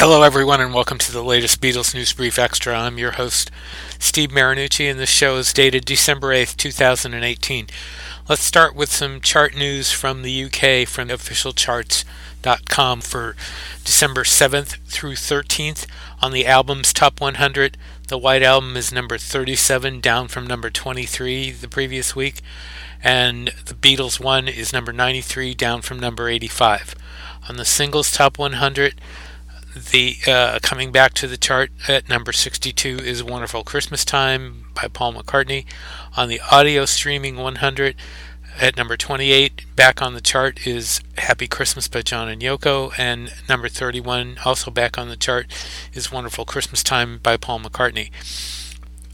Hello, everyone, and welcome to the latest Beatles News Brief Extra. I'm your host, Steve Marinucci, and this show is dated December 8th, 2018. Let's start with some chart news from the UK from officialcharts.com for December 7th through 13th. On the album's top 100, the White Album is number 37, down from number 23 the previous week, and the Beatles one is number 93, down from number 85. On the singles top 100, the uh, coming back to the chart at number 62 is Wonderful Christmas Time by Paul McCartney. On the audio streaming 100 at number 28, back on the chart is Happy Christmas by John and Yoko. And number 31, also back on the chart, is Wonderful Christmas Time by Paul McCartney.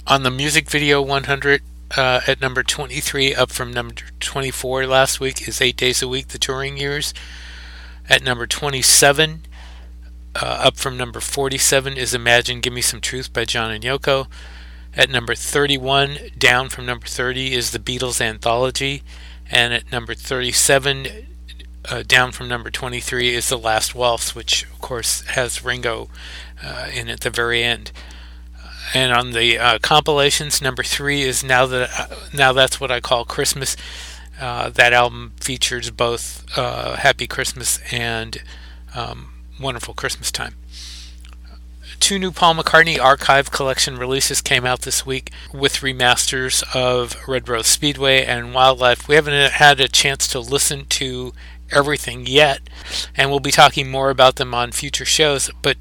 On the music video 100, uh, at number 23, up from number 24 last week, is Eight Days a Week, The Touring Years. At number 27, uh, up from number 47 is Imagine Give Me Some Truth by John and Yoko. At number 31, down from number 30, is the Beatles Anthology. And at number 37, uh, down from number 23, is The Last Waltz, which of course has Ringo uh, in at the very end. And on the uh, compilations, number three is now that uh, now that's what I call Christmas. Uh, that album features both Happy Christmas and um, wonderful Christmas time. Two new Paul McCartney archive collection releases came out this week with remasters of Red Rose Speedway and Wildlife. We haven't had a chance to listen to everything yet, and we'll be talking more about them on future shows, but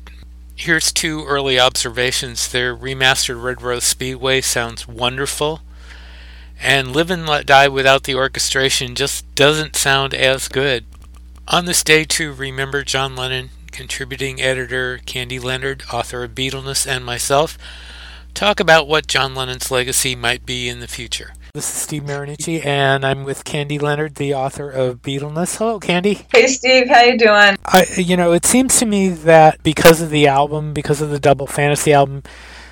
here's two early observations. Their remastered Red Rose Speedway sounds wonderful, and Live and Let Die without the orchestration just doesn't sound as good. On this day to remember John Lennon, contributing editor Candy Leonard, author of Beatleness, and myself talk about what John Lennon's legacy might be in the future. This is Steve Marinucci, and I'm with Candy Leonard, the author of Beatleness. Hello, Candy. Hey, Steve. How you doing? I, you know, it seems to me that because of the album, because of the Double Fantasy album,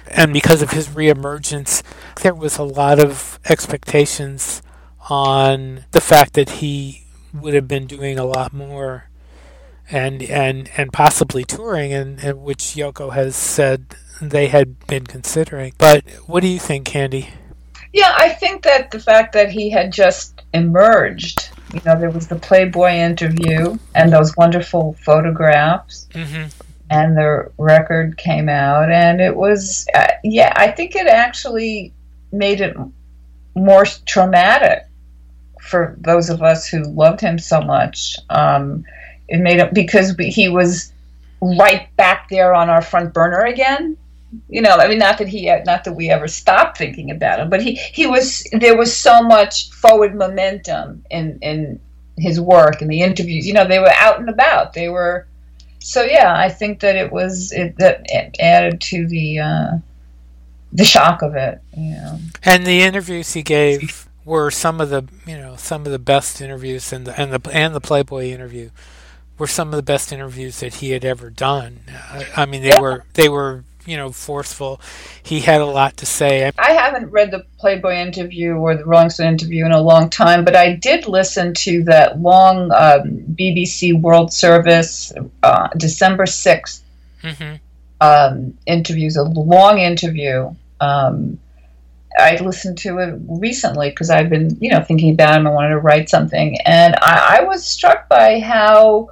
and because of his reemergence, there was a lot of expectations on the fact that he would have been doing a lot more and and and possibly touring, and, and which Yoko has said they had been considering. But what do you think, Candy? Yeah, I think that the fact that he had just emerged, you know, there was the Playboy interview and those wonderful photographs. Mm-hmm. And the record came out, and it was, uh, yeah, I think it actually made it more traumatic for those of us who loved him so much. Um, it made him because he was right back there on our front burner again. You know, I mean, not that he, not that we ever stopped thinking about him, but he, he was. There was so much forward momentum in in his work and the interviews. You know, they were out and about. They were. So yeah, I think that it was it that it added to the uh, the shock of it. You know. And the interviews he gave were some of the you know some of the best interviews and the and the and the Playboy interview were some of the best interviews that he had ever done. I, I mean, they yeah. were they were you know forceful. He had a lot to say. I haven't read the Playboy interview or the Rolling Stone interview in a long time, but I did listen to that long um, BBC World Service uh, December 6th mm-hmm. um, interviews, a long interview. Um, I listened to it recently because I've been, you know, thinking about him. I wanted to write something, and I, I was struck by how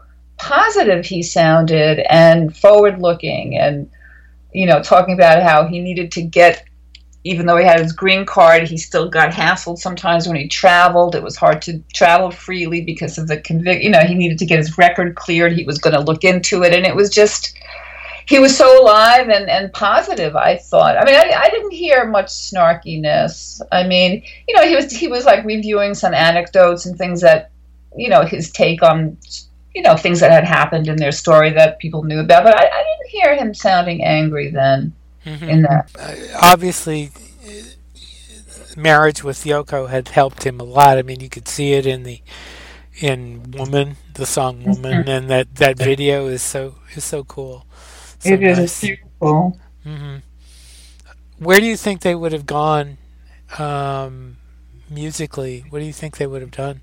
positive he sounded and forward looking and you know talking about how he needed to get even though he had his green card he still got hassled sometimes when he traveled. It was hard to travel freely because of the convict you know he needed to get his record cleared. He was going to look into it. And it was just he was so alive and, and positive i thought. I mean I, I didn't hear much snarkiness. I mean you know he was he was like reviewing some anecdotes and things that you know his take on you know things that had happened in their story that people knew about. But I, I didn't hear him sounding angry then. Mm-hmm. In that, uh, obviously, marriage with Yoko had helped him a lot. I mean, you could see it in the in Woman, the song Woman, mm-hmm. and that that video is so is so cool. So it nice. is beautiful. Mm-hmm. Where do you think they would have gone um, musically? What do you think they would have done?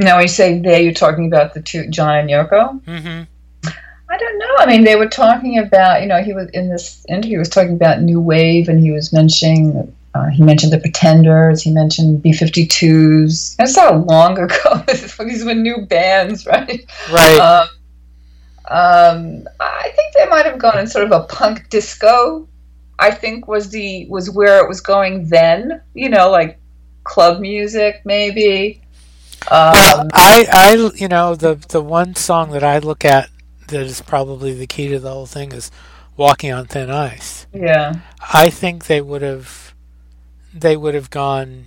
Now, when you say there, you're talking about the two, John and Yoko? Mm-hmm. I don't know. I mean, they were talking about, you know, he was in this interview, he was talking about New Wave and he was mentioning, uh, he mentioned the Pretenders, he mentioned B 52s. That's not long ago. These were new bands, right? Right. Um, um, I think they might have gone in sort of a punk disco. I think was the was where it was going then. You know, like club music maybe. Um, well, I, I, you know, the the one song that I look at that is probably the key to the whole thing is "Walking on Thin Ice." Yeah, I think they would have, they would have gone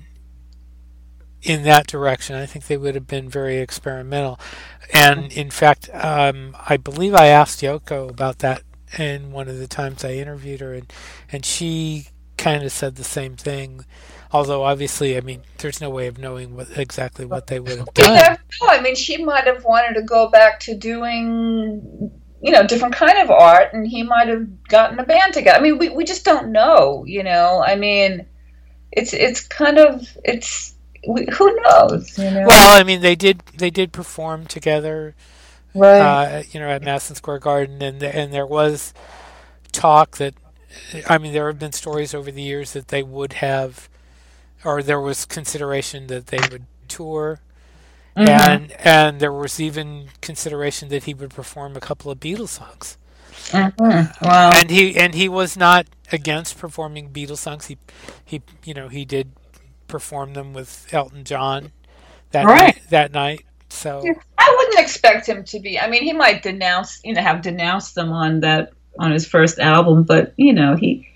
in that direction. I think they would have been very experimental, and in fact, um, I believe I asked Yoko about that in one of the times I interviewed her, and and she kind of said the same thing Although obviously, I mean, there's no way of knowing what exactly what they would have done. Yeah, no, I mean, she might have wanted to go back to doing, you know, different kind of art, and he might have gotten a band together. I mean, we we just don't know, you know. I mean, it's it's kind of it's we, who knows, you know. Well, I mean, they did they did perform together, right? Uh, you know, at Madison Square Garden, and and there was talk that I mean, there have been stories over the years that they would have or there was consideration that they would tour, mm-hmm. and and there was even consideration that he would perform a couple of Beatles songs. Mm-hmm. Wow. And he and he was not against performing Beatles songs. He he you know he did perform them with Elton John that right. night, that night. So I wouldn't expect him to be. I mean, he might denounce you know have denounced them on that on his first album, but you know he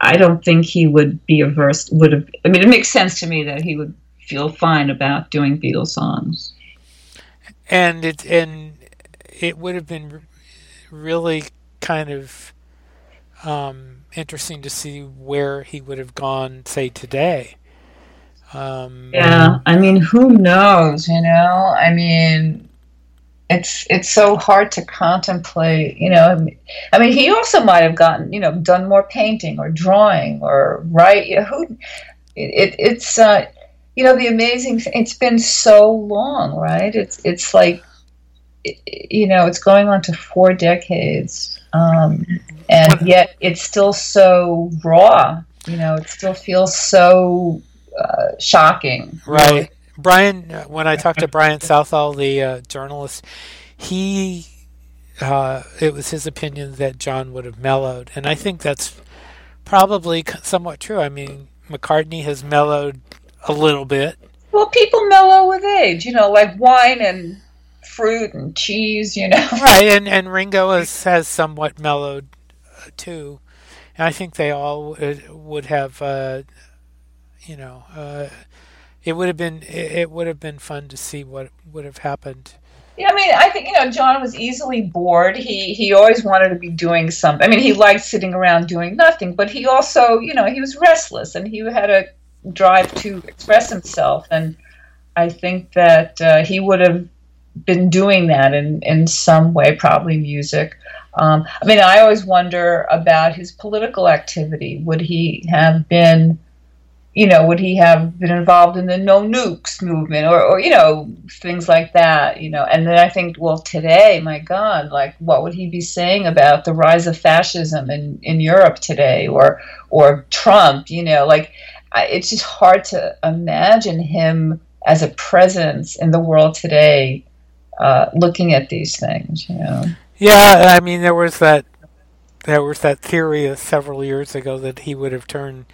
I don't think he would be averse. Would have. I mean, it makes sense to me that he would feel fine about doing Beatles songs. And it and it would have been really kind of um, interesting to see where he would have gone, say today. Um, yeah, I mean, who knows? You know, I mean, it's it's so hard to contemplate you know i mean he also might have gotten you know done more painting or drawing or write you know, who it, it's uh you know the amazing thing, it's been so long right? It's it's like you know it's going on to four decades um and yet it's still so raw you know it still feels so uh, shocking. Right Brian, uh, when I talked to Brian Southall, the uh, journalist, he uh, it was his opinion that John would have mellowed, and I think that's probably somewhat true. I mean, McCartney has mellowed a little bit. Well, people mellow with age, you know, like wine and fruit and cheese, you know. Right, and and Ringo has has somewhat mellowed uh, too, and I think they all would have, uh, you know uh, it would have been it would have been fun to see what would have happened. Yeah, I mean, I think you know John was easily bored. He he always wanted to be doing something. I mean, he liked sitting around doing nothing, but he also, you know, he was restless and he had a drive to express himself. And I think that uh, he would have been doing that in in some way, probably music. Um, I mean, I always wonder about his political activity. Would he have been you know, would he have been involved in the no nukes movement or, or, you know, things like that, you know? And then I think, well, today, my God, like, what would he be saying about the rise of fascism in, in Europe today or, or Trump, you know, like, I, it's just hard to imagine him as a presence in the world today uh, looking at these things, you know? Yeah, I mean, there was that there was that theory several years ago that he would have turned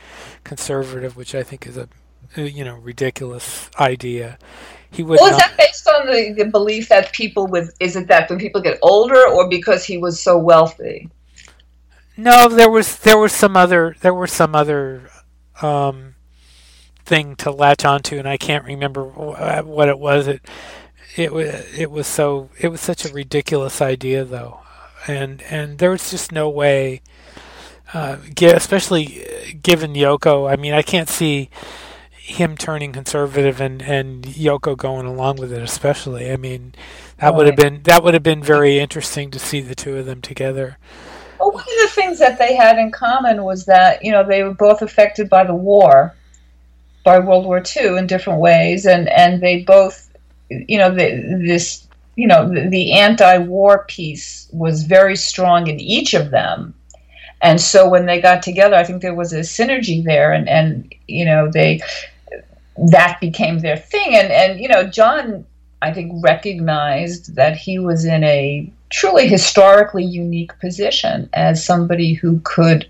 conservative, which I think is a you know ridiculous idea. He would. Well, is that based on the, the belief that people with is it that when people get older, or because he was so wealthy? No, there was there was some other there were some other um, thing to latch onto, and I can't remember what it was. It it was it was so it was such a ridiculous idea though and and there was just no way, uh, especially uh, given Yoko. I mean, I can't see him turning conservative and and Yoko going along with it. Especially, I mean, that would have been that would have been very interesting to see the two of them together. Well, one of the things that they had in common was that you know they were both affected by the war, by World War II in different ways, and and they both, you know, they, this you know, the, the anti-war piece was very strong in each of them. And so when they got together, I think there was a synergy there, and and you know they that became their thing. And and you know John, I think recognized that he was in a truly historically unique position as somebody who could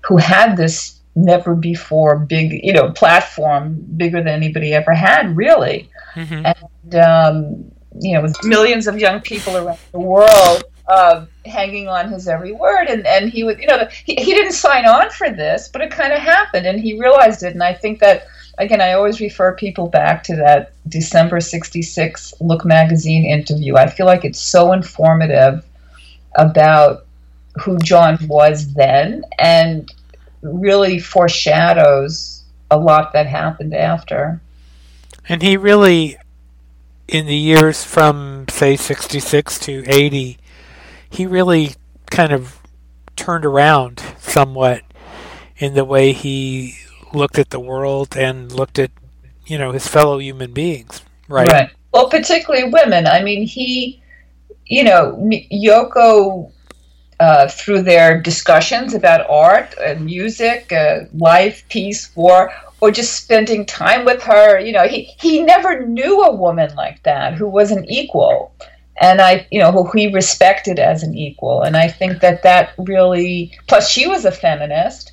who had this never before big you know platform bigger than anybody ever had really mm-hmm. and um, you know with millions of young people around the world uh, hanging on his every word. And and he would you know he, he didn't sign on for this but it kind of happened. And he realized it. And i think that again i always refer people back to that december 66 look magazine interview. I feel like it's so informative about who john was then and really foreshadows a lot that happened after. And he really, in the years from, say, 66 to 80, he really kind of turned around somewhat in the way he looked at the world and looked at, you know, his fellow human beings, right? Right. Well, particularly women. I mean, he, you know, Yoko uh, through their discussions about art, and music, uh, life, peace, war, or just spending time with her. You know, he, he never knew a woman like that who was an equal. And I, you know, who he respected as an equal. And I think that that really, plus she was a feminist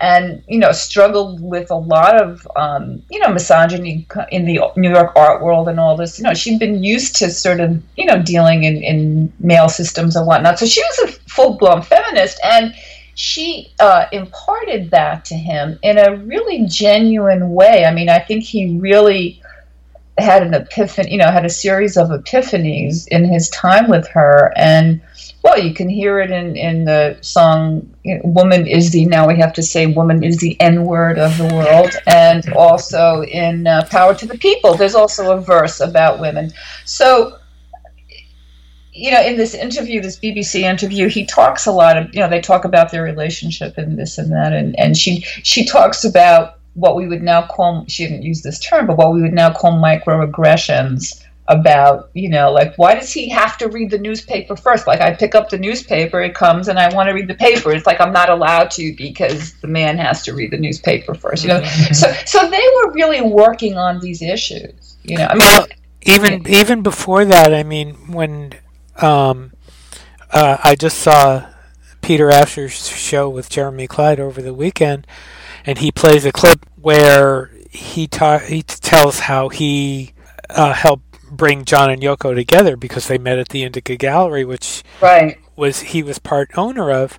and you know struggled with a lot of um, you know misogyny in the New York art world and all this. You know, she'd been used to sort of you know dealing in, in male systems and whatnot. So she was a full blown feminist, and she uh, imparted that to him in a really genuine way. I mean, I think he really had an epiphany. You know, had a series of epiphanies in his time with her, and well, you can hear it in, in the song Woman is the, now we have to say, Woman is the N word of the world, and also in uh, Power to the People, there's also a verse about women. So, you know, in this interview, this BBC interview, he talks a lot of, you know, they talk about their relationship and this and that, and, and she she talks about what we would now call, she didn't use this term, but what we would now call microaggressions about, you know, like why does he have to read the newspaper first? Like I pick up the newspaper, it comes and I want to read the paper. It's like I'm not allowed to because the man has to read the newspaper first, you know. Mm-hmm. So so they were really working on these issues, you know. I mean, well, even even before that, I mean, when um, uh, I just saw Peter Asher's show with Jeremy Clyde over the weekend, and he plays a clip where he ta- he tells how he uh, helped bring John and Yoko together because they met at the Indica Gallery, which right. was he was part owner of,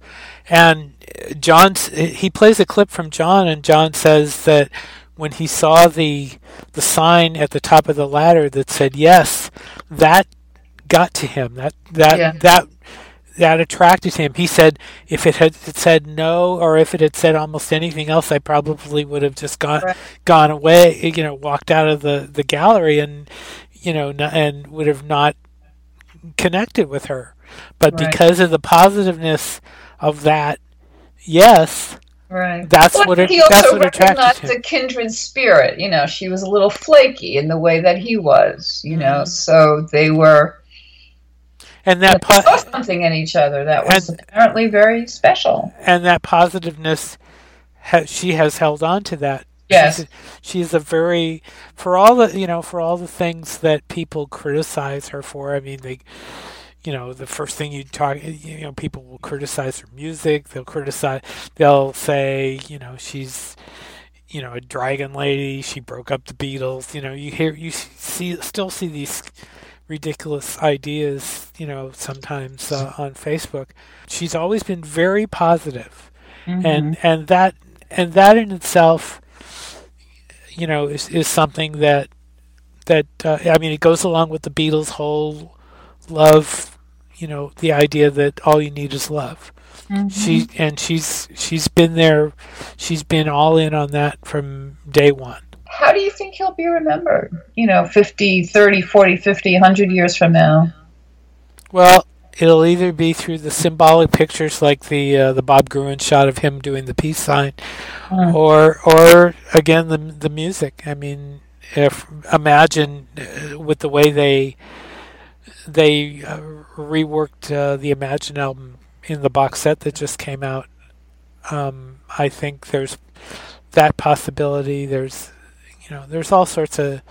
and John he plays a clip from John, and John says that when he saw the the sign at the top of the ladder that said yes, that got to him. That that yeah. that that attracted him. He said if it had said no or if it had said almost anything else, I probably would have just gone right. gone away, you know, walked out of the, the gallery and you know, and would have not connected with her. But right. because of the positiveness of that, yes, Right. That's well, what it. He also what recognized a kindred spirit. You know, she was a little flaky in the way that he was. You know, mm-hmm. so they were. And that po- saw something in each other that was and, apparently very special. And that positiveness, ha- she has held on to that Yes, she's a, she's a very for all the you know for all the things that people criticize her for. I mean, they, you know, the first thing you talk, you know, people will criticize her music. They'll criticize. They'll say, you know, she's, you know, a dragon lady. She broke up the Beatles. You know, you hear you see still see these ridiculous ideas. You know, sometimes uh, on Facebook. She's always been very positive. Mm-hmm. and and that and that in itself you know, is, is something that that uh, I mean, it goes along with the Beatles' whole love. You know, the idea that all you need is love. Mm-hmm. She and she's she's been there. She's been all in on that from day one. How do you think he'll be remembered? You know, 50, 30, 40, 50, 100 years from now? Well, it'll either be through the symbolic pictures like the uh, the Bob Gruen shot of him doing the peace sign, mm. or or again the the music. I mean, if imagine uh, with the way they they uh, reworked uh, the Imagine album in the box set that just came out. Um, I think there's that possibility. There's, you know, there's all sorts of.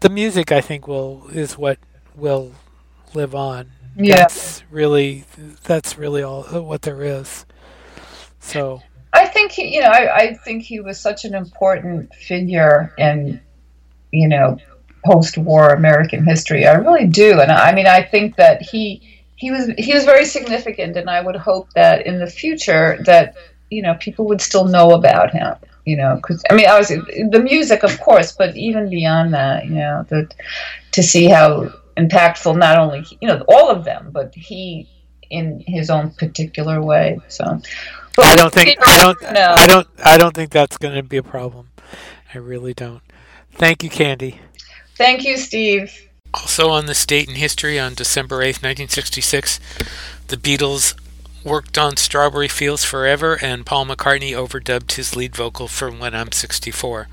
The music, I think, will is what will live on. Yeah. That's really that's really all uh, what there is. So I think he, you know, I, I think he was such an important figure in, you know, post-war American history. I really do, and I mean, I think that he he was he was very significant, and I would hope that in the future that you know people would still know about him. You know, because I mean, I was the music, of course, but even beyond that, you know, that to see how impactful not only you know all of them, but he in his own particular way. So, but I don't think I don't no. I don't I don't think that's going to be a problem. I really don't. Thank you, Candy. Thank you, Steve. Also on this date in history, on December 8th, 1966, the Beatles worked on Strawberry Fields Forever, and Paul McCartney overdubbed his lead vocal for When I'm 64.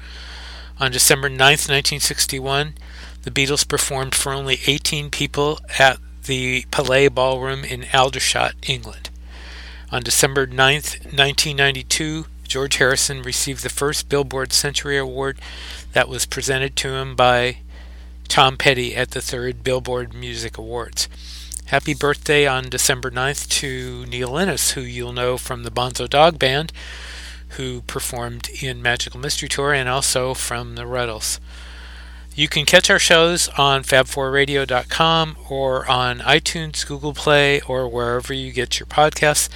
On December 9, 1961, the Beatles performed for only 18 people at the Palais Ballroom in Aldershot, England. On December 9, 1992, George Harrison received the first Billboard Century Award that was presented to him by Tom Petty at the third Billboard Music Awards. Happy birthday on December 9th to Neil Innes, who you'll know from the Bonzo Dog Band, who performed in Magical Mystery Tour, and also from the Rutles. You can catch our shows on fab4radio.com or on iTunes, Google Play, or wherever you get your podcasts.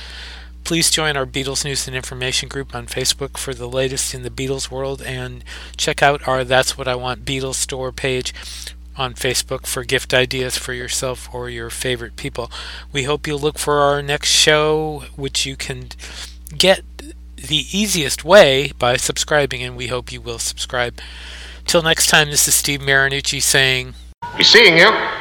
Please join our Beatles News and Information group on Facebook for the latest in the Beatles world and check out our That's What I Want Beatles store page on Facebook for gift ideas for yourself or your favorite people. We hope you'll look for our next show, which you can get the easiest way by subscribing, and we hope you will subscribe. Till next time, this is Steve Marinucci saying, Be seeing you.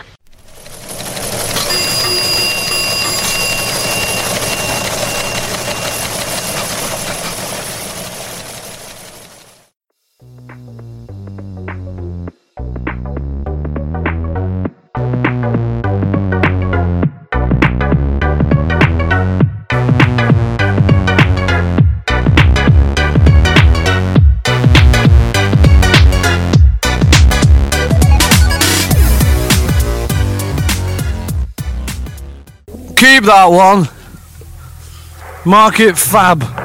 That one. Market fab.